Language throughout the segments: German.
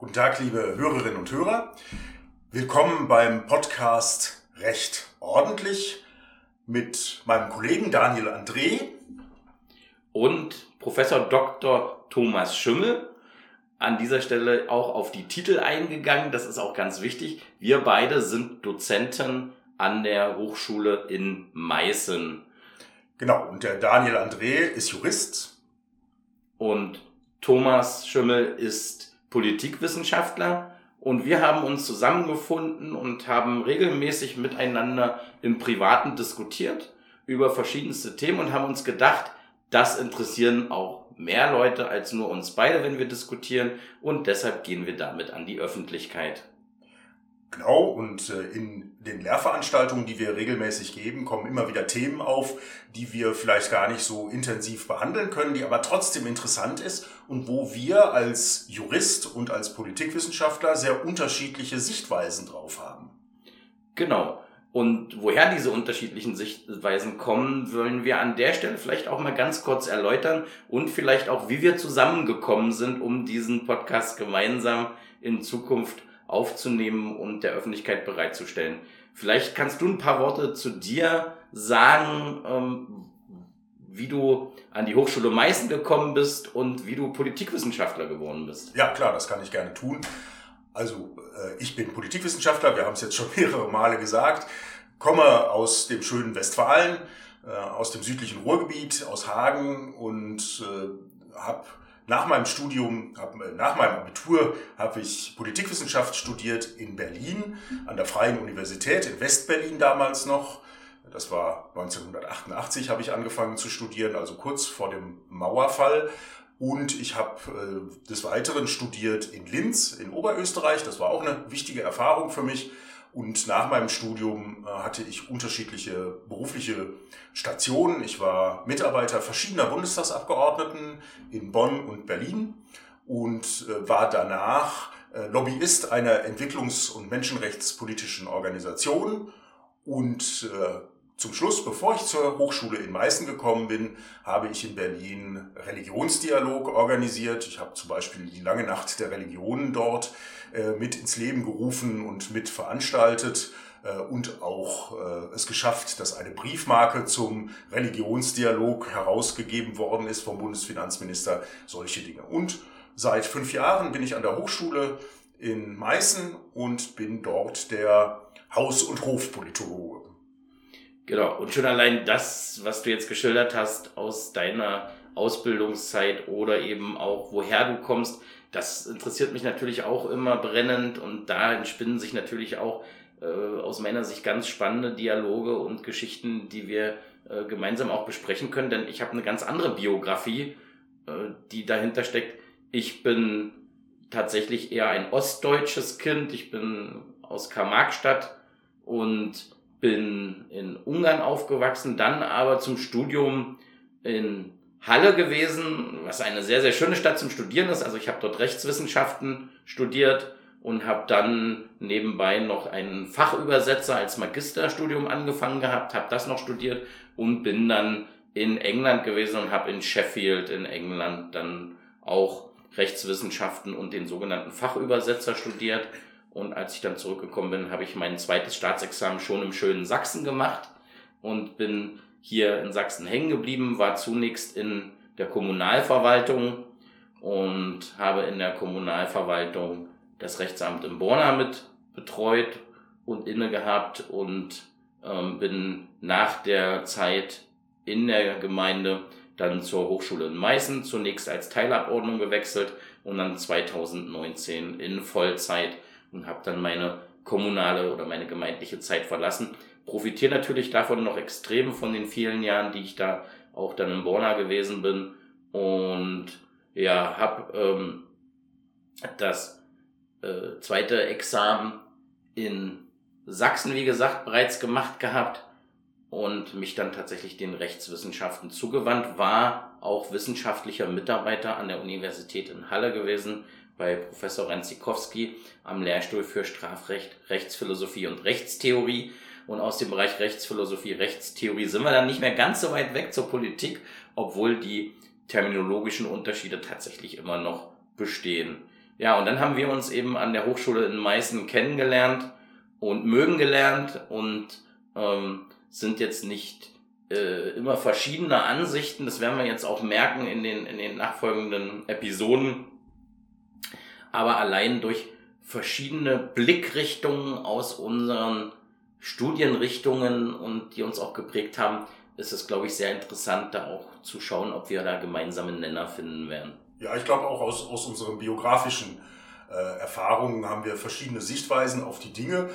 Guten Tag, liebe Hörerinnen und Hörer. Willkommen beim Podcast Recht ordentlich mit meinem Kollegen Daniel André und Professor Dr. Thomas Schimmel. An dieser Stelle auch auf die Titel eingegangen, das ist auch ganz wichtig. Wir beide sind Dozenten an der Hochschule in Meißen. Genau, und der Daniel André ist Jurist. Und Thomas Schimmel ist Politikwissenschaftler und wir haben uns zusammengefunden und haben regelmäßig miteinander im Privaten diskutiert über verschiedenste Themen und haben uns gedacht, das interessieren auch mehr Leute als nur uns beide, wenn wir diskutieren und deshalb gehen wir damit an die Öffentlichkeit. Genau, und äh, in den Lehrveranstaltungen, die wir regelmäßig geben, kommen immer wieder Themen auf, die wir vielleicht gar nicht so intensiv behandeln können, die aber trotzdem interessant ist und wo wir als Jurist und als Politikwissenschaftler sehr unterschiedliche Sichtweisen drauf haben. Genau. Und woher diese unterschiedlichen Sichtweisen kommen, wollen wir an der Stelle vielleicht auch mal ganz kurz erläutern und vielleicht auch, wie wir zusammengekommen sind, um diesen Podcast gemeinsam in Zukunft aufzunehmen und der Öffentlichkeit bereitzustellen. Vielleicht kannst du ein paar Worte zu dir sagen, ähm, wie du an die Hochschule Meißen gekommen bist und wie du Politikwissenschaftler geworden bist. Ja, klar, das kann ich gerne tun. Also, äh, ich bin Politikwissenschaftler, wir haben es jetzt schon mehrere Male gesagt, komme aus dem schönen Westfalen, äh, aus dem südlichen Ruhrgebiet, aus Hagen und äh, habe nach meinem Studium, äh, nach meinem Abitur habe ich Politikwissenschaft studiert in Berlin, an der Freien Universität in Westberlin damals noch. Das war 1988 habe ich angefangen zu studieren, also kurz vor dem Mauerfall. Und ich habe äh, des Weiteren studiert in Linz in Oberösterreich. Das war auch eine wichtige Erfahrung für mich. Und nach meinem Studium äh, hatte ich unterschiedliche berufliche Stationen. Ich war Mitarbeiter verschiedener Bundestagsabgeordneten in Bonn und Berlin und äh, war danach äh, Lobbyist einer entwicklungs- und menschenrechtspolitischen Organisation und zum Schluss, bevor ich zur Hochschule in Meißen gekommen bin, habe ich in Berlin Religionsdialog organisiert. Ich habe zum Beispiel die lange Nacht der Religionen dort äh, mit ins Leben gerufen und mit veranstaltet äh, und auch äh, es geschafft, dass eine Briefmarke zum Religionsdialog herausgegeben worden ist vom Bundesfinanzminister. Solche Dinge. Und seit fünf Jahren bin ich an der Hochschule in Meißen und bin dort der Haus- und Hofpolitologe. Genau, und schon allein das, was du jetzt geschildert hast aus deiner Ausbildungszeit oder eben auch woher du kommst, das interessiert mich natürlich auch immer brennend und da entspinnen sich natürlich auch äh, aus meiner Sicht ganz spannende Dialoge und Geschichten, die wir äh, gemeinsam auch besprechen können, denn ich habe eine ganz andere Biografie, äh, die dahinter steckt. Ich bin tatsächlich eher ein ostdeutsches Kind, ich bin aus Karl-Marx-Stadt und bin in Ungarn aufgewachsen, dann aber zum Studium in Halle gewesen, was eine sehr, sehr schöne Stadt zum Studieren ist. Also ich habe dort Rechtswissenschaften studiert und habe dann nebenbei noch einen Fachübersetzer als Magisterstudium angefangen gehabt, habe das noch studiert und bin dann in England gewesen und habe in Sheffield in England dann auch Rechtswissenschaften und den sogenannten Fachübersetzer studiert und als ich dann zurückgekommen bin, habe ich mein zweites Staatsexamen schon im schönen Sachsen gemacht und bin hier in Sachsen hängen geblieben, war zunächst in der Kommunalverwaltung und habe in der Kommunalverwaltung das Rechtsamt in Borna mit betreut und inne gehabt und ähm, bin nach der Zeit in der Gemeinde dann zur Hochschule in Meißen zunächst als Teilabordnung gewechselt und dann 2019 in Vollzeit und habe dann meine kommunale oder meine gemeindliche Zeit verlassen. Profitiere natürlich davon noch extrem von den vielen Jahren, die ich da auch dann in Borna gewesen bin. Und ja, habe ähm, das äh, zweite Examen in Sachsen, wie gesagt, bereits gemacht gehabt und mich dann tatsächlich den Rechtswissenschaften zugewandt, war auch wissenschaftlicher Mitarbeiter an der Universität in Halle gewesen, bei Professor Renzikowski am Lehrstuhl für Strafrecht, Rechtsphilosophie und Rechtstheorie. Und aus dem Bereich Rechtsphilosophie, Rechtstheorie sind wir dann nicht mehr ganz so weit weg zur Politik, obwohl die terminologischen Unterschiede tatsächlich immer noch bestehen. Ja, und dann haben wir uns eben an der Hochschule in Meißen kennengelernt und mögen gelernt und ähm, sind jetzt nicht äh, immer verschiedener Ansichten. Das werden wir jetzt auch merken in den, in den nachfolgenden Episoden. Aber allein durch verschiedene Blickrichtungen aus unseren Studienrichtungen und die uns auch geprägt haben, ist es, glaube ich, sehr interessant, da auch zu schauen, ob wir da gemeinsame Nenner finden werden. Ja, ich glaube auch aus, aus unseren biografischen äh, Erfahrungen haben wir verschiedene Sichtweisen auf die Dinge.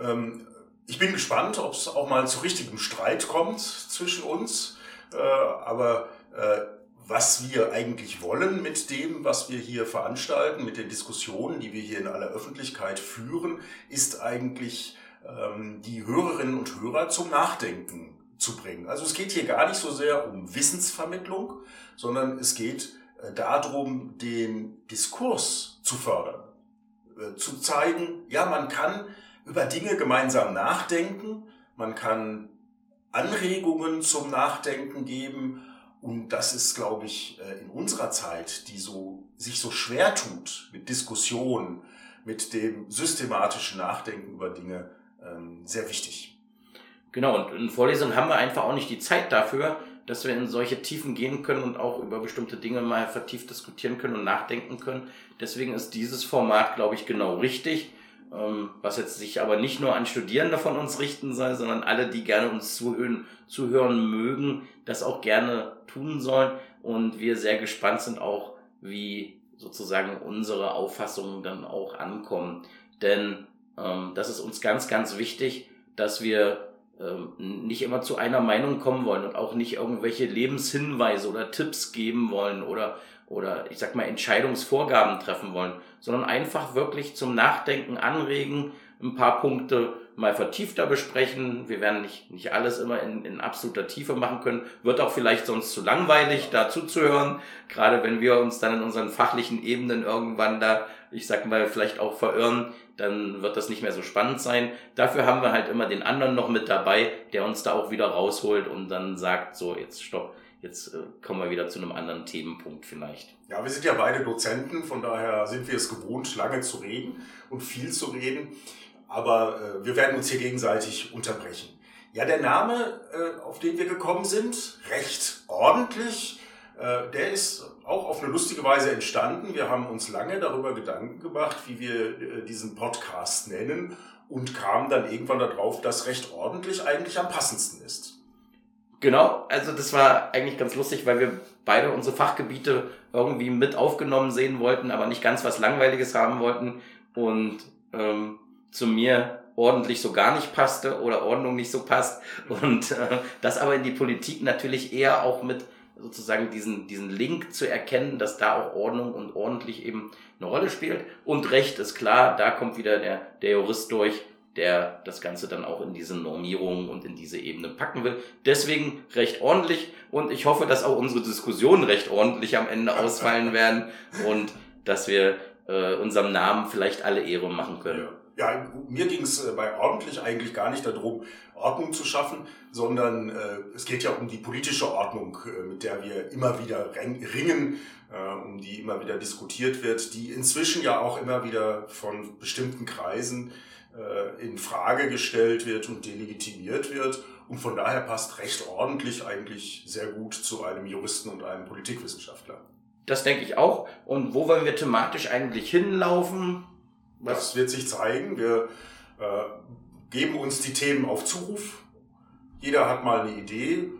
Ähm, ich bin gespannt, ob es auch mal zu richtigem Streit kommt zwischen uns. Äh, aber äh, was wir eigentlich wollen mit dem, was wir hier veranstalten, mit den Diskussionen, die wir hier in aller Öffentlichkeit führen, ist eigentlich ähm, die Hörerinnen und Hörer zum Nachdenken zu bringen. Also es geht hier gar nicht so sehr um Wissensvermittlung, sondern es geht äh, darum, den Diskurs zu fördern, äh, zu zeigen, ja, man kann über Dinge gemeinsam nachdenken, man kann Anregungen zum Nachdenken geben und das ist, glaube ich, äh, in unserer Zeit, die so, sich so schwer tut mit Diskussionen, mit dem systematischen Nachdenken über Dinge, ähm, sehr wichtig. Genau, und in Vorlesungen haben wir einfach auch nicht die Zeit dafür, dass wir in solche Tiefen gehen können und auch über bestimmte Dinge mal vertieft diskutieren können und nachdenken können. Deswegen ist dieses Format, glaube ich, genau richtig, was jetzt sich aber nicht nur an Studierende von uns richten soll, sondern alle, die gerne uns zuhören, zuhören mögen, das auch gerne tun sollen. Und wir sehr gespannt sind auch, wie sozusagen unsere Auffassungen dann auch ankommen. Denn ähm, das ist uns ganz, ganz wichtig, dass wir ähm, nicht immer zu einer Meinung kommen wollen und auch nicht irgendwelche Lebenshinweise oder Tipps geben wollen oder, oder ich sag mal Entscheidungsvorgaben treffen wollen, sondern einfach wirklich zum Nachdenken anregen, ein paar Punkte mal vertiefter besprechen. Wir werden nicht, nicht alles immer in, in absoluter Tiefe machen können. Wird auch vielleicht sonst zu langweilig, dazu zu hören. Gerade wenn wir uns dann in unseren fachlichen Ebenen irgendwann da, ich sag mal, vielleicht auch verirren, dann wird das nicht mehr so spannend sein. Dafür haben wir halt immer den anderen noch mit dabei, der uns da auch wieder rausholt und dann sagt, so, jetzt stopp, jetzt äh, kommen wir wieder zu einem anderen Themenpunkt vielleicht. Ja, wir sind ja beide Dozenten, von daher sind wir es gewohnt, lange zu reden und viel zu reden. Aber äh, wir werden uns hier gegenseitig unterbrechen. Ja, der Name, äh, auf den wir gekommen sind, recht ordentlich, äh, der ist auch auf eine lustige Weise entstanden. Wir haben uns lange darüber Gedanken gemacht, wie wir äh, diesen Podcast nennen und kamen dann irgendwann darauf, dass recht ordentlich eigentlich am passendsten ist. Genau, also das war eigentlich ganz lustig, weil wir beide unsere Fachgebiete irgendwie mit aufgenommen sehen wollten, aber nicht ganz was Langweiliges haben wollten und ähm, zu mir ordentlich so gar nicht passte oder Ordnung nicht so passt und äh, das aber in die Politik natürlich eher auch mit sozusagen diesen, diesen Link zu erkennen, dass da auch Ordnung und ordentlich eben eine Rolle spielt. Und Recht ist klar, da kommt wieder der, der Jurist durch, der das Ganze dann auch in diese Normierungen und in diese Ebene packen will. Deswegen recht ordentlich und ich hoffe, dass auch unsere Diskussionen recht ordentlich am Ende ausfallen werden und dass wir äh, unserem Namen vielleicht alle Ehre machen können. Ja. Ja, mir ging es äh, bei ordentlich eigentlich gar nicht darum, Ordnung zu schaffen, sondern äh, es geht ja um die politische Ordnung, äh, mit der wir immer wieder ringen, äh, um die immer wieder diskutiert wird, die inzwischen ja auch immer wieder von bestimmten Kreisen äh, in Frage gestellt wird und delegitimiert wird. Und von daher passt recht ordentlich eigentlich sehr gut zu einem Juristen und einem Politikwissenschaftler. Das denke ich auch. Und wo wollen wir thematisch eigentlich hinlaufen? Das wird sich zeigen. Wir äh, geben uns die Themen auf Zuruf. Jeder hat mal eine Idee.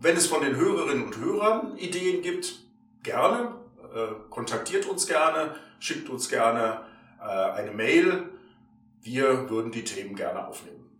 Wenn es von den Hörerinnen und Hörern Ideen gibt, gerne. Äh, kontaktiert uns gerne, schickt uns gerne äh, eine Mail. Wir würden die Themen gerne aufnehmen.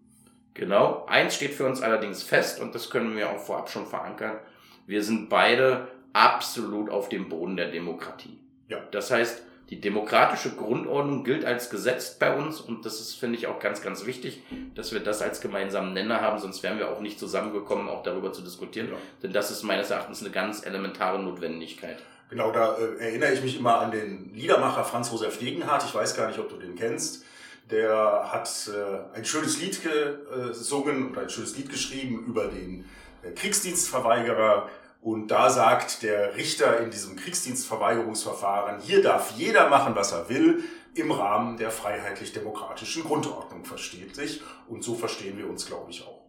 Genau. Eins steht für uns allerdings fest und das können wir auch vorab schon verankern. Wir sind beide absolut auf dem Boden der Demokratie. Ja. Das heißt, die demokratische Grundordnung gilt als Gesetz bei uns und das ist, finde ich, auch ganz, ganz wichtig, dass wir das als gemeinsamen Nenner haben, sonst wären wir auch nicht zusammengekommen, auch darüber zu diskutieren. Ja. Denn das ist meines Erachtens eine ganz elementare Notwendigkeit. Genau, da äh, erinnere ich mich immer an den Liedermacher Franz Josef Degenhardt. Ich weiß gar nicht, ob du den kennst. Der hat äh, ein schönes Lied gesungen oder ein schönes Lied geschrieben über den äh, Kriegsdienstverweigerer Und da sagt der Richter in diesem Kriegsdienstverweigerungsverfahren, hier darf jeder machen, was er will, im Rahmen der freiheitlich-demokratischen Grundordnung versteht sich. Und so verstehen wir uns, glaube ich, auch.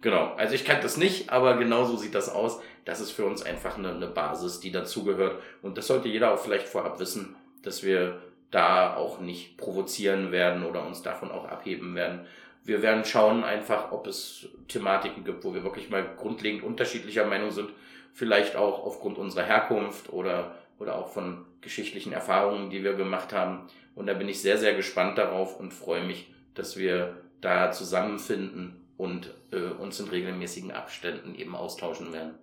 Genau, also ich kann das nicht, aber genau so sieht das aus. Das ist für uns einfach eine, eine Basis, die dazugehört. Und das sollte jeder auch vielleicht vorab wissen, dass wir da auch nicht provozieren werden oder uns davon auch abheben werden. Wir werden schauen einfach, ob es Thematiken gibt, wo wir wirklich mal grundlegend unterschiedlicher Meinung sind vielleicht auch aufgrund unserer Herkunft oder, oder auch von geschichtlichen Erfahrungen, die wir gemacht haben. Und da bin ich sehr, sehr gespannt darauf und freue mich, dass wir da zusammenfinden und äh, uns in regelmäßigen Abständen eben austauschen werden.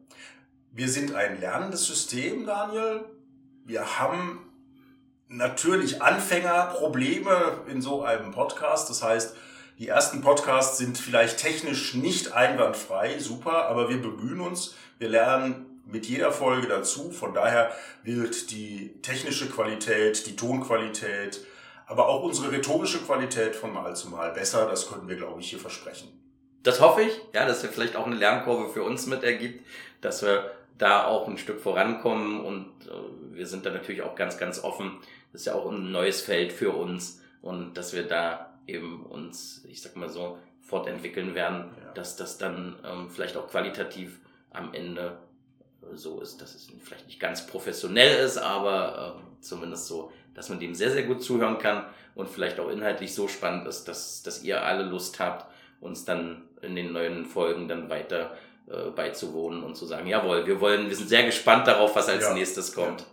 Wir sind ein lernendes System, Daniel. Wir haben natürlich Anfängerprobleme in so einem Podcast. Das heißt, die ersten Podcasts sind vielleicht technisch nicht einwandfrei, super, aber wir bemühen uns. Wir lernen mit jeder Folge dazu. Von daher wird die technische Qualität, die Tonqualität, aber auch unsere rhetorische Qualität von Mal zu Mal besser. Das können wir, glaube ich, hier versprechen. Das hoffe ich, ja, dass er vielleicht auch eine Lernkurve für uns mit ergibt, dass wir da auch ein Stück vorankommen und äh, wir sind da natürlich auch ganz, ganz offen. Das ist ja auch ein neues Feld für uns und dass wir da eben uns, ich sag mal so, fortentwickeln werden, ja. dass das dann ähm, vielleicht auch qualitativ am Ende so ist, dass es vielleicht nicht ganz professionell ist, aber äh, zumindest so, dass man dem sehr, sehr gut zuhören kann und vielleicht auch inhaltlich so spannend ist, dass, dass ihr alle Lust habt, uns dann in den neuen Folgen dann weiter äh, beizuwohnen und zu sagen, jawohl, wir wollen, wir sind sehr gespannt darauf, was als ja. nächstes kommt. Ja.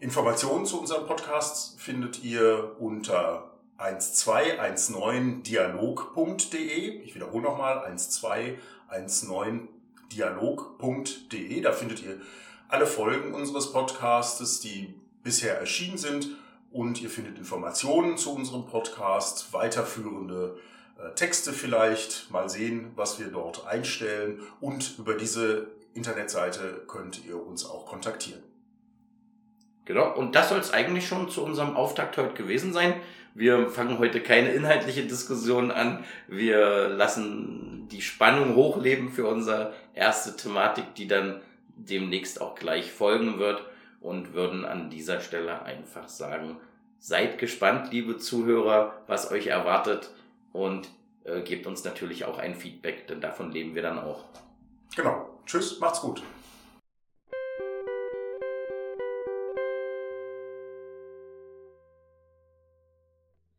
Informationen zu unserem Podcast findet ihr unter 1219dialog.de. Ich wiederhole nochmal 1219dialog.de. Da findet ihr alle Folgen unseres Podcastes, die bisher erschienen sind. Und ihr findet Informationen zu unserem Podcast, weiterführende äh, Texte vielleicht. Mal sehen, was wir dort einstellen. Und über diese Internetseite könnt ihr uns auch kontaktieren. Genau, und das soll es eigentlich schon zu unserem Auftakt heute gewesen sein. Wir fangen heute keine inhaltliche Diskussion an. Wir lassen die Spannung hochleben für unsere erste Thematik, die dann demnächst auch gleich folgen wird und würden an dieser Stelle einfach sagen, seid gespannt, liebe Zuhörer, was euch erwartet und äh, gebt uns natürlich auch ein Feedback, denn davon leben wir dann auch. Genau. Tschüss, macht's gut.